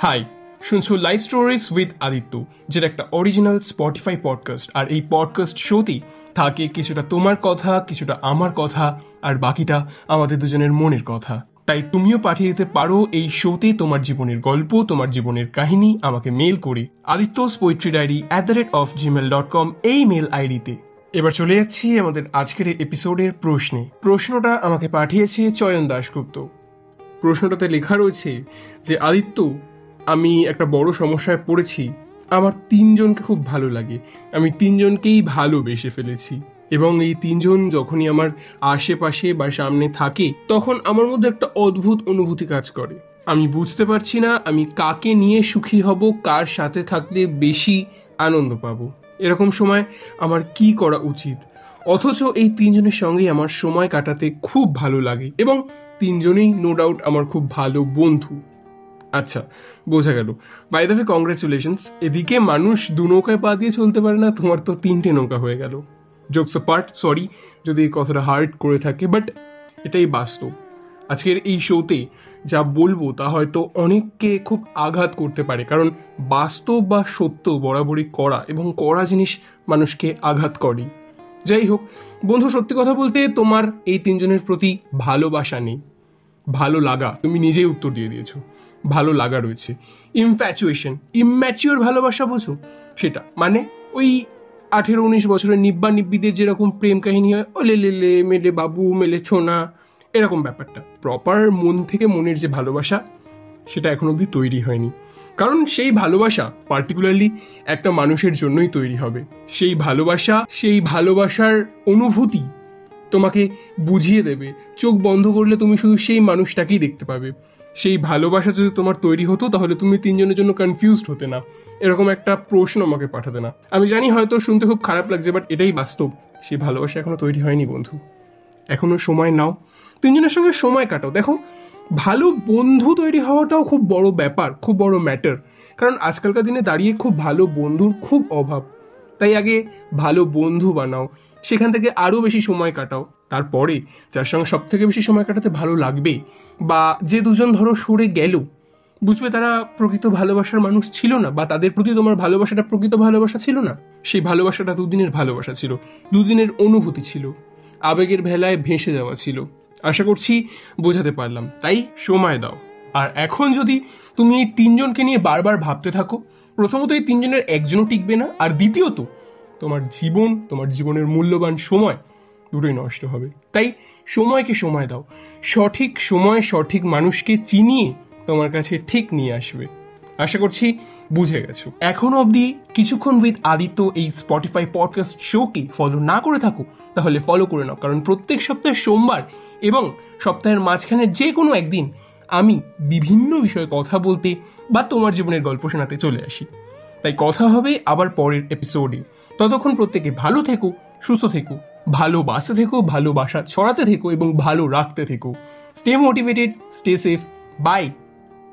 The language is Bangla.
হাই, শুনছো লাইফ স্টোরিজ উইথ আদিত্য যেটা একটা অরিজিনাল স্পটিফাই পডকাস্ট আর এই পডকাস্ট শোতেই থাকে কিছুটা তোমার কথা, কিছুটা আমার কথা, আর বাকিটা আমাদের দুজনের মনের কথা। তাই তুমিও পাঠিয়ে দিতে পারো এই শোতে তোমার জীবনের গল্প, তোমার জীবনের কাহিনী, আমাকে মেল করে Aditya's poetry diary at the rate of Gmail dot com এই মেল আইডিতে এবার চলে যাচ্ছি আমাদের আজকের এপিসোডের প্রশ্নে। প্রশ্নটা আমাকে পাঠিয়েছে চয়ন দাশগুপ্ত। প্রশ্নটাতে লেখা রয়েছে যে, আদিত্য আমি একটা বড় সমস্যায় পড়েছি। আমার তিনজনকে খুব ভালো লাগে। আমি তিনজনকেই ভালোবেসে ফেলেছি। এবং এই তিনজন যখনই আমার আশেপাশে বা সামনে থাকে, তখন আমার মধ্যে একটা অদ্ভুত অনুভূতি কাজ করে। আমি বুঝতে পারছি না আমি কাকে নিয়ে সুখী হব, কার সাথে থাকলে বেশি আনন্দ পাবো। এরকম সময় আমার কি করা উচিত? অথচ এই তিনজনের সঙ্গেই আমার সময় কাটাতে খুব ভালো লাগে। এবং তিনজনেই নো ডাউট আমার খুব ভালো বন্ধু। আচ্ছা বোঝা গেল। বাই দ্য কংগ্রেচুলেশনস এদিকে মানুষ দু নৌকায় পা দিয়ে চলতে পারে না, তোমার তো তিনটে নৌকা হয়ে গেল। জোকস পার্ট সরি যদি এই কথাটা হার্ড করে থাকে বাট এটাই বাস্তব। আজকের এই শোতে যা বলব, তা হয়তো অনেককে খুব আঘাত করতে পারে, কারণ বাস্তব বা সত্য বরাবরই করা এবং করা জিনিস মানুষকে আঘাত করে যাই হোক, বন্ধু, সত্যি কথা বলতে তোমার এই তিনজনের প্রতি ভালোবাসা নেই। ভালো লাগা, তুমি নিজেই উত্তর দিয়ে দিয়েছ, ভালো লাগা রয়েছে। ইমফ্যাচুয়েশন ইম্যাচিওর ভালোবাসা বোঝো? সেটা মানে ওই আঠেরো উনিশ বছরের নিব্বা নিব্বিদের যেরকম প্রেম কাহিনী হয় ও লে মেলে বাবু, মেলে ছোনা এরকম ব্যাপারটা। প্রপার মন থেকে মনের যে ভালোবাসা, সেটা এখন অবধি তৈরি হয়নি। কারণ সেই ভালোবাসা পার্টিকুলারলি একটা মানুষের জন্যই তৈরি হবে। সেই ভালোবাসা, সেই ভালোবাসার অনুভূতি তোমাকে বুঝিয়ে দেবে। চোখ বন্ধ করলে তুমি শুধু সেই মানুষটাকেই দেখতে পাবে। সেই ভালোবাসা যদি তোমার তৈরি হতো, তাহলে তুমি তিনজনের জন্য কনফিউজড হতে না। এরকম একটা প্রশ্ন আমাকে পাঠাতে না। আমি জানি হয়তো শুনতে খুব খারাপ লাগছে বাট এটাই বাস্তব। সেই ভালোবাসা এখনও তৈরি হয়নি, বন্ধু। এখনও সময় নাও। তিনজনের সঙ্গে সময় কাটাও। দেখো, ভালো বন্ধু তৈরি হওয়াটাও খুব বড় ব্যাপার, খুব বড় ম্যাটার কারণ আজকালকার দিনে দাঁড়িয়ে খুব ভালো বন্ধুর খুব অভাব। তাই আগে ভালো বন্ধু বানাও, সেখান থেকে আরও বেশি সময় কাটাও, তারপরে যার সঙ্গে সব থেকে বেশি সময় কাটাতে ভালো লাগবে বা যে দুজন ধরো সরে গেল, বুঝবে তারা প্রকৃত ভালোবাসার মানুষ ছিল না বা তাদের প্রতি তোমার ভালোবাসাটা প্রকৃত ভালোবাসা ছিল না? সেই ভালোবাসাটা দুদিনের ভালোবাসা ছিল, দুদিনের অনুভূতি ছিল, আবেগের ভেলায় ভেসে যাওয়া ছিল। আশা করছি বোঝাতে পারলাম। তাই সময় দাও। আর এখন যদি তুমি এই তিনজনকে নিয়ে বারবার ভাবতে থাকো, প্রথমত এই তিনজনের একজনও টিকবে না, আর দ্বিতীয়ত তোমার জীবন, তোমার জীবনের মূল্যবান সময় দুটোই নষ্ট হবে। তাই সময়কে সময় দাও। সঠিক সময় সঠিক মানুষকে চিনিয়ে তোমার কাছে ঠিক নিয়ে আসবে। আশা করছি বুঝে গেছো। এখনও অবধি কিছুক্ষণ উইথ আদিত্য এই স্পটিফাই পডকাস্ট শোকে ফলো না করে থাকো, তাহলে ফলো করে নাও। কারণ প্রত্যেক সপ্তাহে সোমবার এবং সপ্তাহের মাঝখানে যে কোনো একদিন আমি বিভিন্ন বিষয়ে কথা বলতে বা তোমার জীবনের গল্প শোনাতে চলে আসি। তাই কথা হবে আবার পরের এপিসোডে ততক্ষণ প্রত্যেকে ভালো থেকো, সুস্থ থেকো, ভালোবাসতে থেকো, ভালোবাসা ছড়াতে থেকো এবং ভালো রাখতে থেকো। Stay motivated stay safe bye